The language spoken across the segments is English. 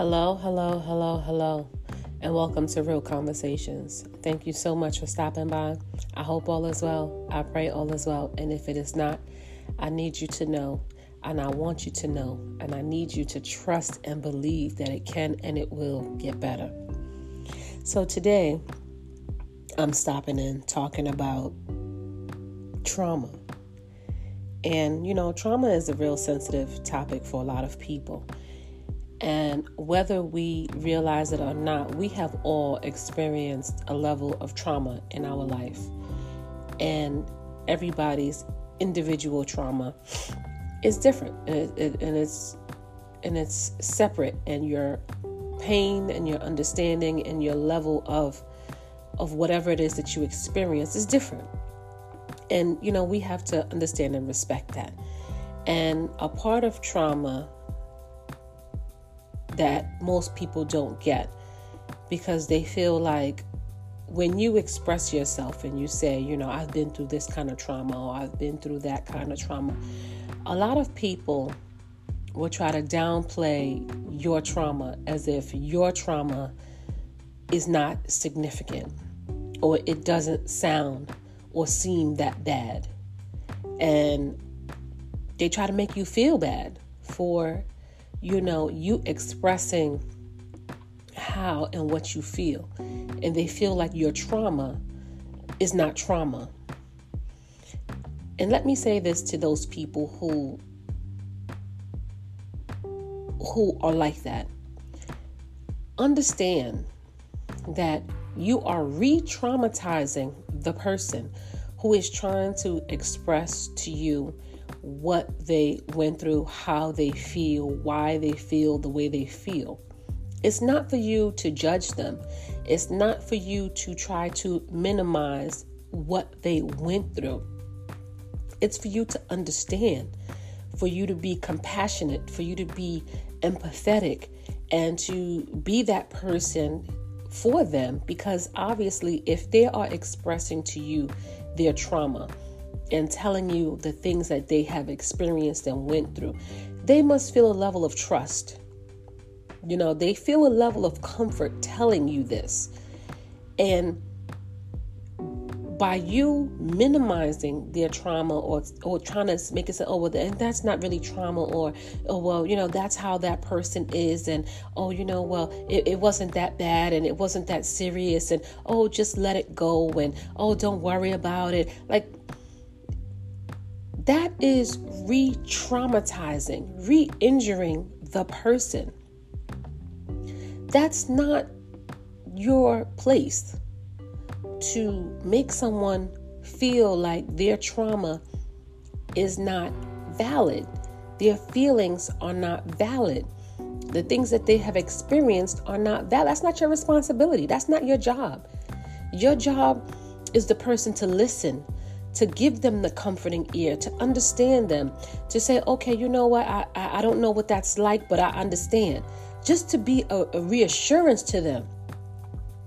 Hello, hello, hello, hello, and welcome to Real Conversations. Thank you so much for stopping by. I hope all is well. I pray all is well. And if it is not, I need you to know, and I want you to know, and I need you to trust and believe that it can and it will get better. So today, I'm stopping in talking about trauma. And, you know, trauma is a real sensitive topic for a lot of people. And whether we realize it or not, we have all experienced a level of trauma in our life. And everybody's individual trauma is different. And, it, and it's and it's separate. And your pain and your understanding and your level of of whatever it is that you experience is different. And you know we have to understand and respect that. And a part of trauma that most people don't get because they feel like when you express yourself and you say, you know, I've been through this kind of trauma or I've been through that kind of trauma, a lot of people will try to downplay your trauma as if your trauma is not significant or it doesn't sound or seem that bad. And they try to make you feel bad for you know, you expressing how and what you feel. And they feel like your trauma is not trauma. And let me say this to those people who who are like that. Understand that you are re-traumatizing the person who is trying to express to you what they went through, how they feel, why they feel the way they feel. It's not for you to judge them. It's not for you to try to minimize what they went through. It's for you to understand, for you to be compassionate, for you to be empathetic, and to be that person for them because obviously, if they are expressing to you their trauma, and telling you the things that they have experienced and went through, they must feel a level of trust. You know, they feel a level of comfort telling you this. And by you minimizing their trauma or or trying to make it say, oh well, that's not really trauma, or oh well, you know that's how that person is, and oh you know well it, it wasn't that bad and it wasn't that serious, and oh just let it go, and oh don't worry about it. Like that is re traumatizing, re injuring the person. That's not your place to make someone feel like their trauma is not valid. Their feelings are not valid. The things that they have experienced are not valid. That's not your responsibility. That's not your job. Your job is the person to listen, to give them the comforting ear, to understand them, to say, okay, you know what, I, I, don't know what that's like, but I understand. Just to be a, a reassurance to them.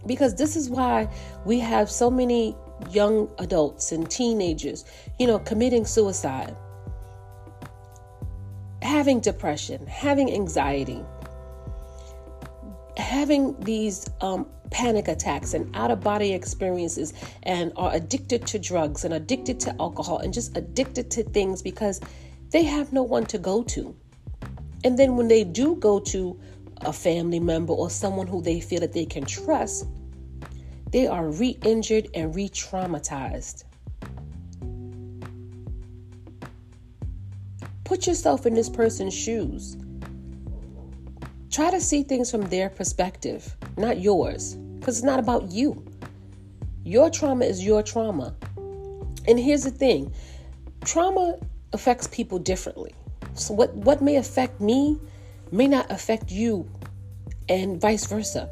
Because this is why we have so many young adults and teenagers, you know, committing suicide, having depression, having anxiety, having these um, panic attacks and out of body experiences and are addicted to drugs and addicted to alcohol and just addicted to things because they have no one to go to. And then when they do go to a family member or someone who they feel that they can trust, they are re injured and re traumatized. Put yourself in this person's shoes. Try to see things from their perspective, not yours because it's not about you. Your trauma is your trauma. And here's the thing trauma affects people differently. So, what, what may affect me may not affect you, and vice versa.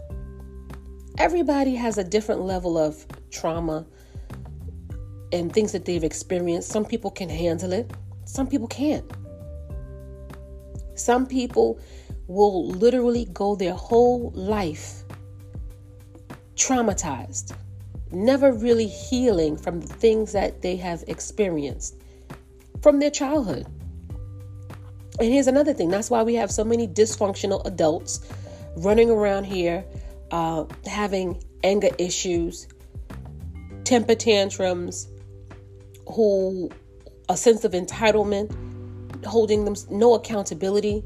Everybody has a different level of trauma and things that they've experienced. Some people can handle it, some people can't. Some people will literally go their whole life traumatized, never really healing from the things that they have experienced from their childhood. And here's another thing that's why we have so many dysfunctional adults running around here uh, having anger issues, temper tantrums, who a sense of entitlement, holding them no accountability.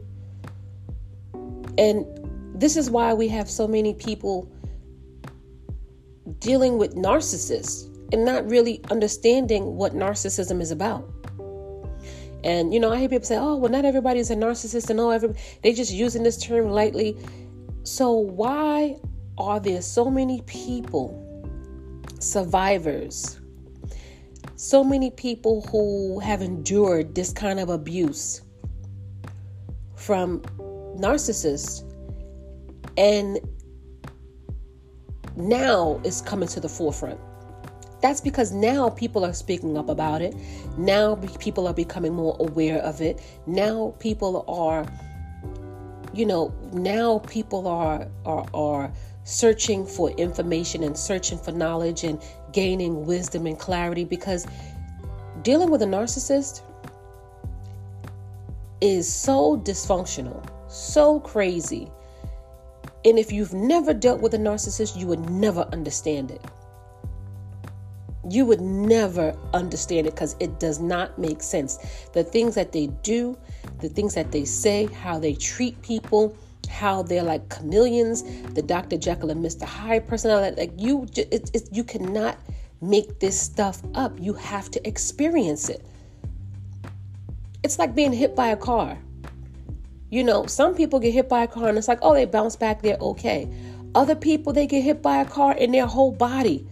And this is why we have so many people dealing with narcissists and not really understanding what narcissism is about. And you know, I hear people say, "Oh, well, not everybody is a narcissist," and oh, every they just using this term lightly. So why are there so many people, survivors, so many people who have endured this kind of abuse from narcissists, and now is coming to the forefront? That's because now people are speaking up about it. Now people are becoming more aware of it. Now people are, you know, now people are are are searching for information and searching for knowledge and gaining wisdom and clarity because dealing with a narcissist is so dysfunctional, so crazy. And if you've never dealt with a narcissist, you would never understand it you would never understand it because it does not make sense. The things that they do, the things that they say, how they treat people, how they're like chameleons, the Dr. Jekyll and Mr. Hyde personality. Like you, it, it, you cannot make this stuff up. You have to experience it. It's like being hit by a car. You know, some people get hit by a car and it's like, oh, they bounce back, they're okay. Other people, they get hit by a car and their whole body.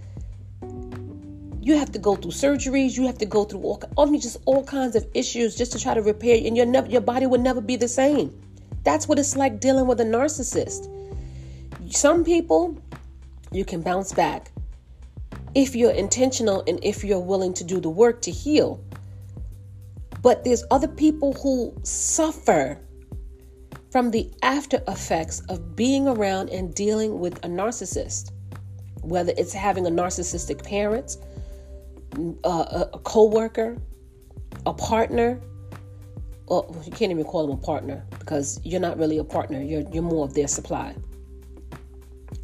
You have to go through surgeries you have to go through all, I mean, just all kinds of issues just to try to repair and your your body will never be the same. That's what it's like dealing with a narcissist. Some people you can bounce back if you're intentional and if you're willing to do the work to heal. But there's other people who suffer from the after effects of being around and dealing with a narcissist whether it's having a narcissistic parent a, a co-worker, a partner. Well, you can't even call them a partner because you're not really a partner. You're you're more of their supply.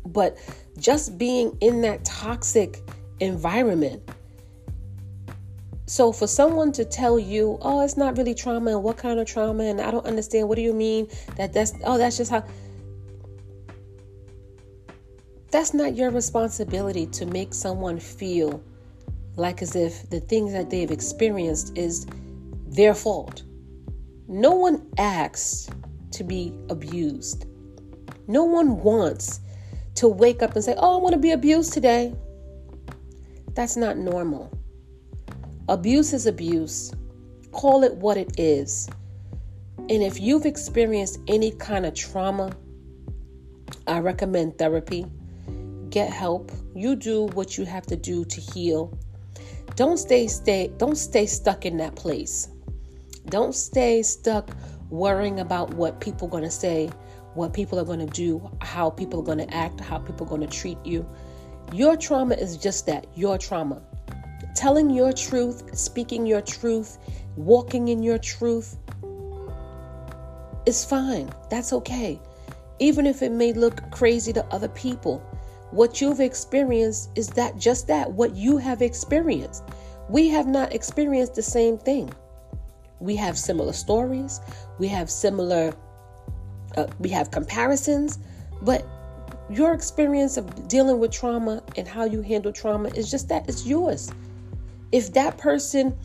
But just being in that toxic environment. So for someone to tell you, "Oh, it's not really trauma and what kind of trauma and I don't understand. What do you mean that that's oh, that's just how That's not your responsibility to make someone feel like as if the things that they've experienced is their fault. No one asks to be abused. No one wants to wake up and say, Oh, I want to be abused today. That's not normal. Abuse is abuse. Call it what it is. And if you've experienced any kind of trauma, I recommend therapy. Get help. You do what you have to do to heal don't stay stay don't stay stuck in that place. Don't stay stuck worrying about what people are going to say, what people are going to do, how people are going to act, how people are going to treat you. Your trauma is just that, your trauma. Telling your truth, speaking your truth, walking in your truth is fine. That's okay. Even if it may look crazy to other people. What you've experienced is that just that, what you have experienced. We have not experienced the same thing. We have similar stories, we have similar, uh, we have comparisons, but your experience of dealing with trauma and how you handle trauma is just that it's yours. If that person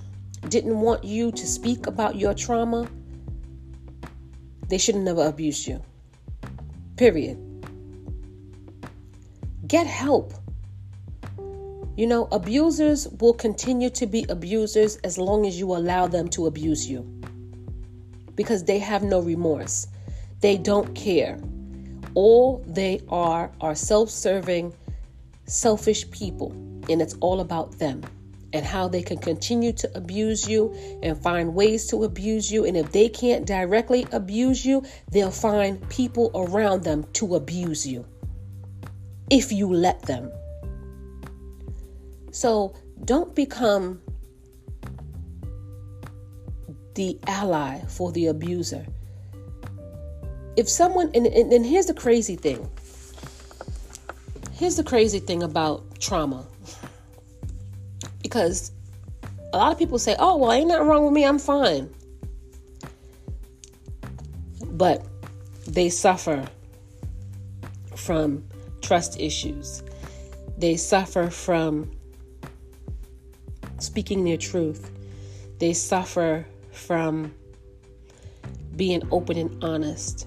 didn't want you to speak about your trauma, they should have never abused you. Period. Get help. You know, abusers will continue to be abusers as long as you allow them to abuse you because they have no remorse. They don't care. All they are are self serving, selfish people, and it's all about them and how they can continue to abuse you and find ways to abuse you. And if they can't directly abuse you, they'll find people around them to abuse you if you let them. So don't become the ally for the abuser. if someone, and, and, and here's the crazy thing here's the crazy thing about trauma. Because a lot of people say, oh, well, ain't nothing wrong with me, I'm fine. But they suffer from trust issues, they suffer from speaking their truth, they suffer from being open and honest,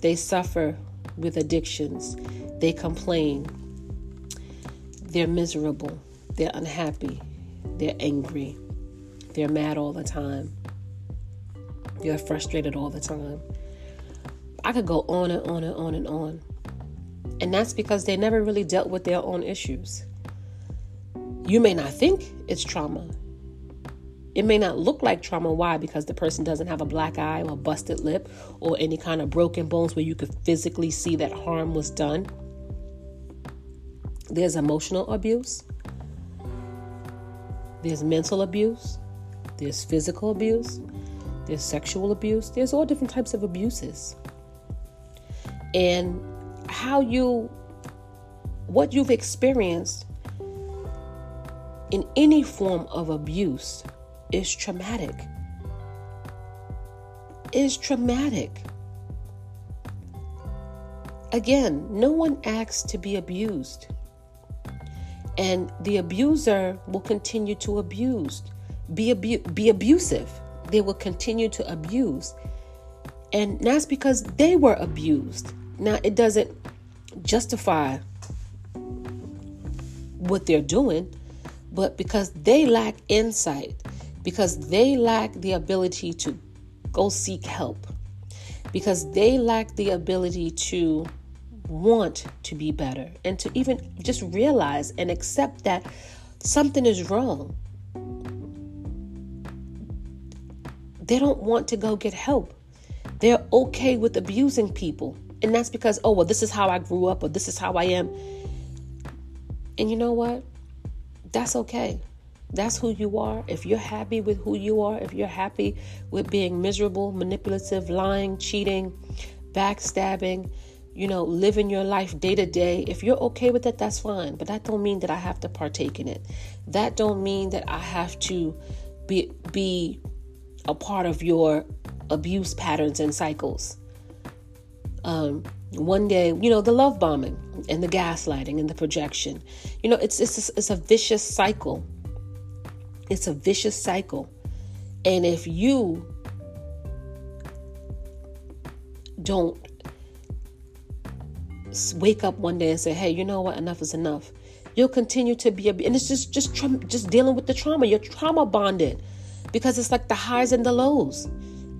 they suffer with addictions, they complain, they're miserable, they're unhappy, they're angry, they're mad all the time, they're frustrated all the time. I could go on and on and on and on. And that's because they never really dealt with their own issues. You may not think it's trauma. It may not look like trauma. Why? Because the person doesn't have a black eye or a busted lip or any kind of broken bones where you could physically see that harm was done. There's emotional abuse, there's mental abuse, there's physical abuse, there's sexual abuse, there's all different types of abuses. And how you what you've experienced in any form of abuse is traumatic. Is traumatic. Again no one asks to be abused and the abuser will continue to abuse be abu- be abusive. They will continue to abuse. And that's because they were abused. Now, it doesn't justify what they're doing, but because they lack insight, because they lack the ability to go seek help, because they lack the ability to want to be better and to even just realize and accept that something is wrong. They don't want to go get help. They're okay with abusing people. And that's because, oh, well, this is how I grew up or this is how I am. And you know what? That's okay. That's who you are. If you're happy with who you are, if you're happy with being miserable, manipulative, lying, cheating, backstabbing, you know, living your life day to day, if you're okay with it, that's fine. But that don't mean that I have to partake in it. That don't mean that I have to be be a part of your abuse patterns and cycles um, one day, you know, the love bombing and the gaslighting and the projection. You know, it's it's it's a vicious cycle. It's a vicious cycle. And if you don't wake up one day and say, "Hey, you know what? Enough is enough." You'll continue to be, and it's just just tra- just dealing with the trauma. You're trauma bonded because it's like the highs and the lows.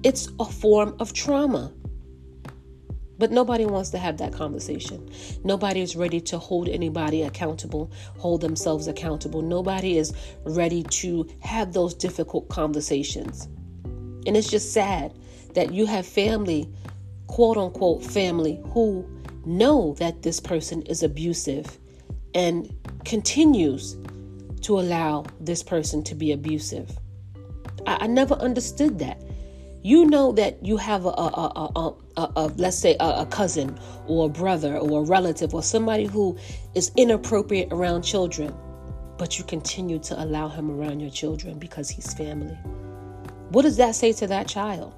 It's a form of trauma. But nobody wants to have that conversation. Nobody is ready to hold anybody accountable, hold themselves accountable. Nobody is ready to have those difficult conversations. And it's just sad that you have family, quote unquote family, who know that this person is abusive and continues to allow this person to be abusive. I, I never understood that you know that you have a, a, a, a, let's say a cousin or a brother or a relative or somebody who is inappropriate around children, but you continue to allow him around your children because he's family. What does that say to that child?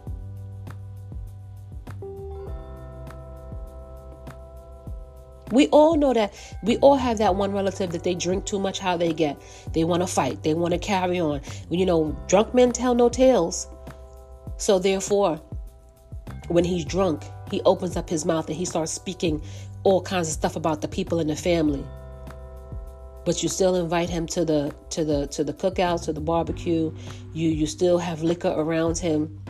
We all know that we all have that one relative that they drink too much, how they get. They want to fight, they want to carry on. You know, drunk men tell no tales. So, therefore, when he's drunk, he opens up his mouth and he starts speaking all kinds of stuff about the people in the family. But you still invite him to the to the to the cookout, to the barbecue. You you still have liquor around him.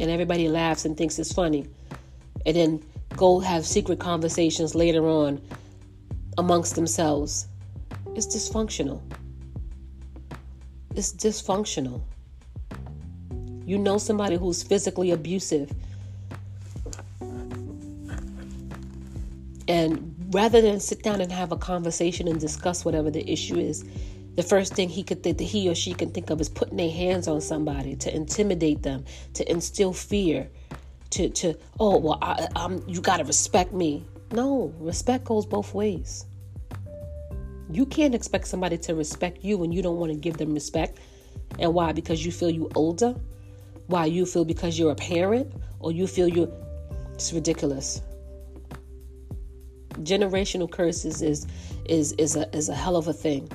And everybody laughs and thinks it's funny. And then go have secret conversations later on amongst themselves. It's dysfunctional. It's dysfunctional you know somebody who's physically abusive. And rather than sit down and have a conversation and discuss whatever the issue is, the first thing he could think that he or she can think of is putting their hands on somebody to intimidate them, to instill fear, to to oh well I, I'm you got to respect me. No, respect goes both ways. You can't expect somebody to respect you when you don't want to give them respect. And why? Because you feel you older? Why you feel because you're a parent or you feel you're it's ridiculous. Generational curses is is is a is a hell of a thing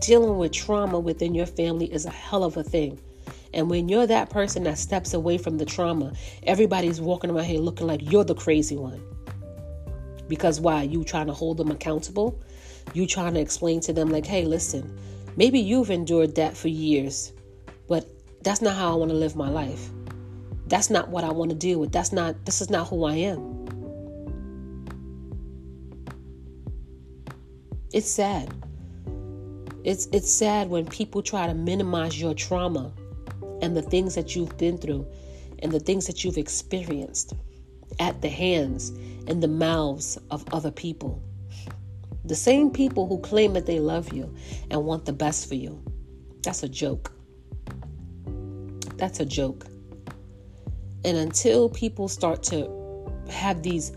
dealing with trauma within your family is a hell of a thing. And when you're that person that steps away from the trauma, everybody's walking around here looking like you're the crazy one. Because why? You trying to hold them accountable? You trying to explain to them, like, hey, listen, maybe you've endured that for years, but that's not how I want to live my life. That's not what I want to deal with. That's not, this is not who I am. It's sad. It's it's sad when people try to minimize your trauma and the things that you've been through and the things that you've experienced at the hands and the mouths of other people. The same people who claim that they love you and want the best for you. That's a joke. That's a joke. And until people start to have these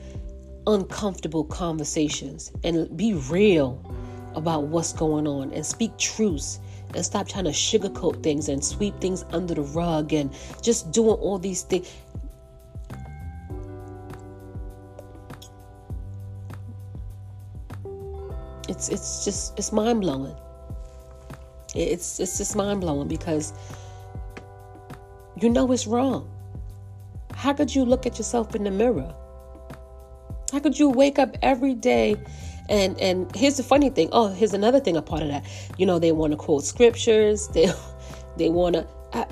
uncomfortable conversations and be real about what's going on and speak truths and stop trying to sugarcoat things and sweep things under the rug and just doing all these things. It's it's just it's mind blowing. It's it's just mind blowing because you know it's wrong. How could you look at yourself in the mirror? How could you wake up every day and and here's the funny thing. Oh, here's another thing. A part of that, you know, they want to quote scriptures. They they want to uh,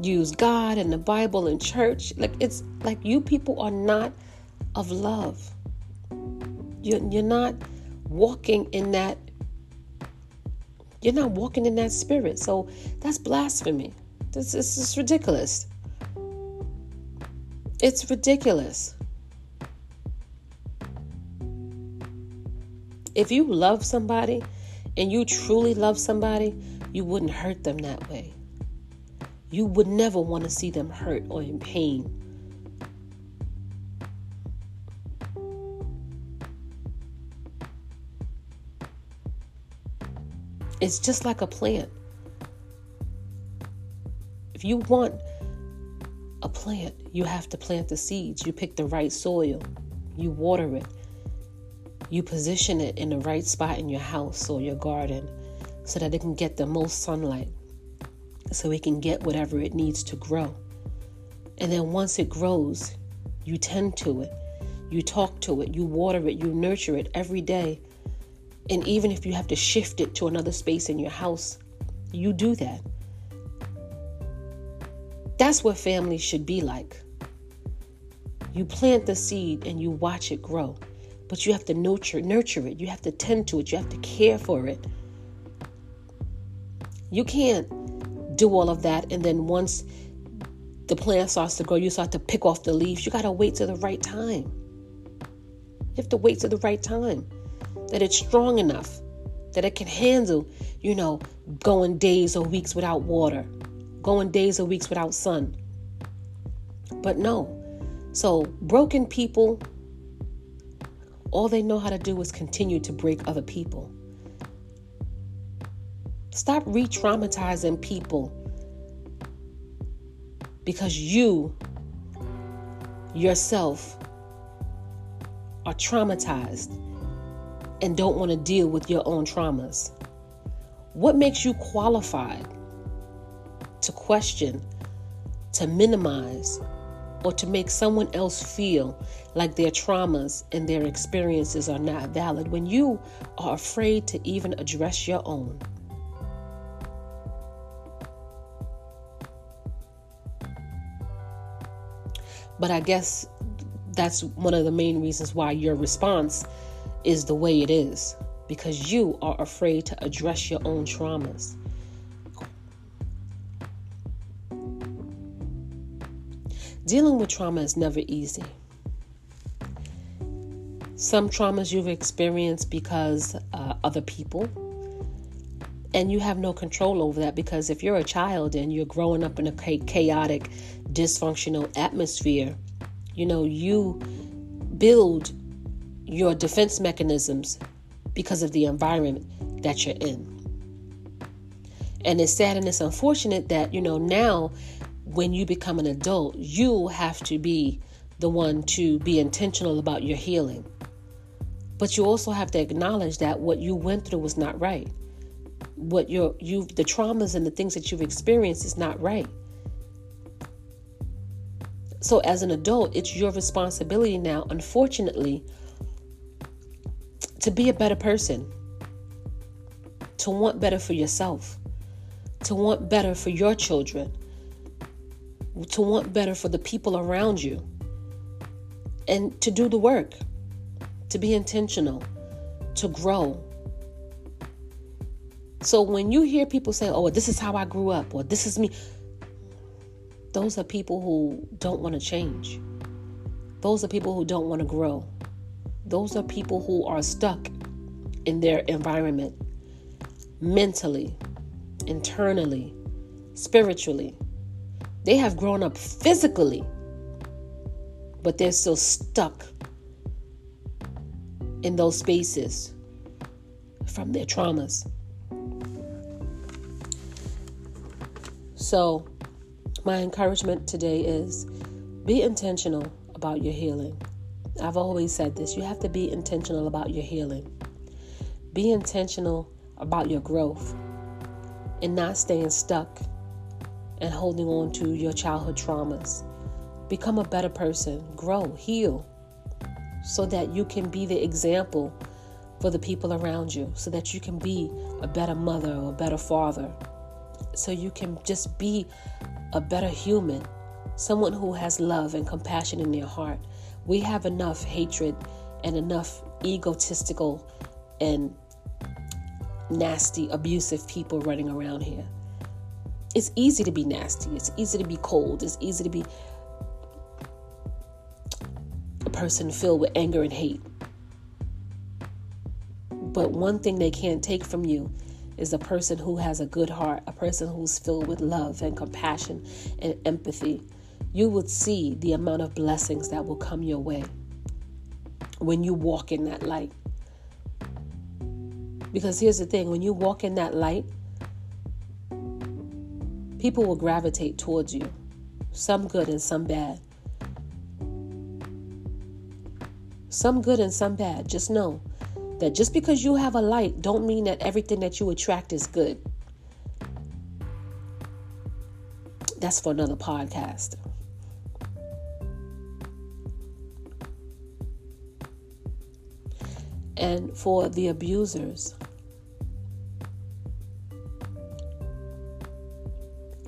use God and the Bible and church. Like it's like you people are not of love. You're you're not walking in that. You're not walking in that spirit. So that's blasphemy. This, this is ridiculous. It's ridiculous. If you love somebody and you truly love somebody, you wouldn't hurt them that way. You would never want to see them hurt or in pain. It's just like a plant. If you want a plant, you have to plant the seeds. You pick the right soil, you water it, you position it in the right spot in your house or your garden so that it can get the most sunlight, so it can get whatever it needs to grow. And then once it grows, you tend to it, you talk to it, you water it, you nurture it every day. And even if you have to shift it to another space in your house, you do that. That's what family should be like. You plant the seed and you watch it grow but you have to nurture nurture it. You have to tend to it. You have to care for it. You can't do all of that and then once the plant starts to grow, you start to pick off the leaves. You got to wait to the right time. You have to wait to the right time that it's strong enough that it can handle, you know, going days or weeks without water, going days or weeks without sun. But no. So, broken people all they know how to do is continue to break other people. Stop re traumatizing people because you yourself are traumatized and don't want to deal with your own traumas. What makes you qualified to question, to minimize, or to make someone else feel like their traumas and their experiences are not valid when you are afraid to even address your own. But I guess that's one of the main reasons why your response is the way it is because you are afraid to address your own traumas. Dealing with trauma is never easy. Some traumas you've experienced because uh, other people, and you have no control over that because if you're a child and you're growing up in a chaotic, dysfunctional atmosphere, you know, you build your defense mechanisms because of the environment that you're in. And it's sad and it's unfortunate that, you know, now when you become an adult, you have to be the one to be intentional about your healing. But you also have to acknowledge that what you went through was not right. What your you the traumas and the things that you've experienced is not right. So as an adult, it's your responsibility now, unfortunately, to be a better person, to want better for yourself, to want better for your children, to want better for the people around you, and to do the work, to be intentional, to grow. So when you hear people say, oh, this is how I grew up, or this is me, those are people who don't want to change. Those are people who don't want to grow. Those are people who are stuck in their environment mentally, internally, spiritually. They have grown up physically, but they're still stuck in those spaces from their traumas. So, my encouragement today is be intentional about your healing. I've always said this you have to be intentional about your healing. Be intentional about your growth and not staying stuck and holding on to your childhood traumas. Become a better person, grow, heal, so that you can be the example for the people around you, so that you can be a better mother or a better father, so you can just be a better human, someone who has love and compassion in their heart, we have enough hatred and enough egotistical and nasty, abusive people running around here. It's easy to be nasty. It's easy to be cold. It's easy to be a person filled with anger and hate. But one thing they can't take from you is a person who has a good heart, a person who's filled with love and compassion and empathy you would see the amount of blessings that will come your way when you walk in that light. Because here's the thing when you walk in that light, people will gravitate towards you, some good and some bad. Some good and some bad. Just know that just because you have a light don't mean that everything that you attract is good. That's for another podcast. and for the abusers.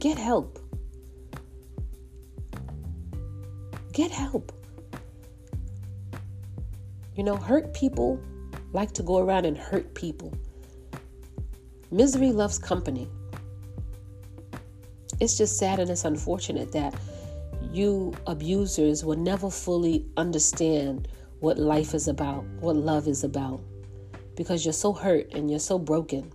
Get help. Get help. You know, hurt people like to go around and hurt people. Misery loves company. It's just sad and it's unfortunate that you abusers will never fully understand what life is about, what love is about, because you're so hurt and you're so broken.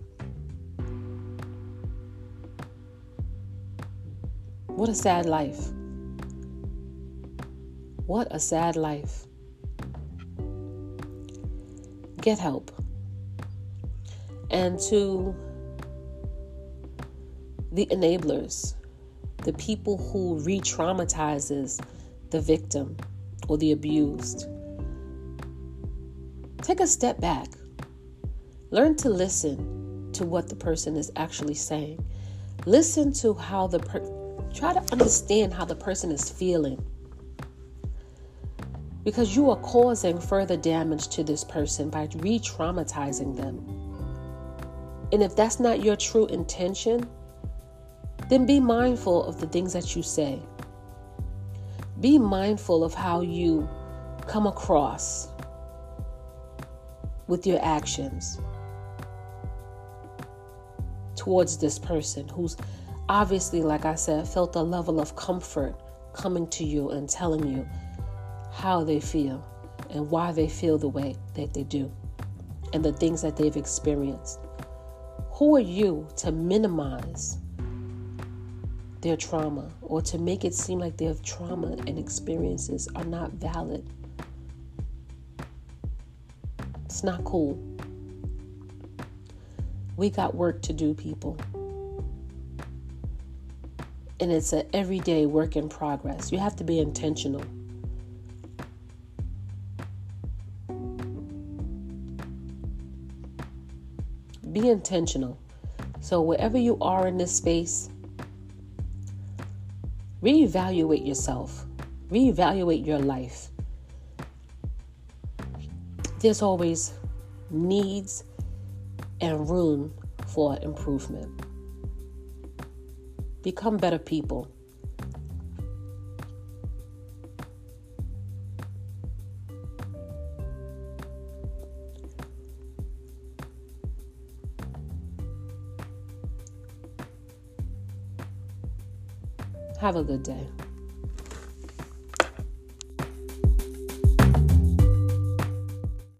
What a sad life. What a sad life. Get help. And to the enablers, the people who re-traumatizes the victim or the abused Take a step back. Learn to listen to what the person is actually saying. Listen to how the per- try to understand how the person is feeling. Because you are causing further damage to this person by re traumatizing them. And if that's not your true intention, then be mindful of the things that you say. Be mindful of how you come across with your actions towards this person who's obviously, like I said, felt a level of comfort coming to you and telling you how they feel and why they feel the way that they do and the things that they've experienced. Who are you to minimize their trauma or to make it seem like their trauma and experiences are not valid? It's not cool. We got work to do, people. And it's an everyday work in progress. You have to be intentional. Be intentional. So, wherever you are in this space, reevaluate yourself, reevaluate your life. There's always needs and room for improvement. Become better people. Have a good day.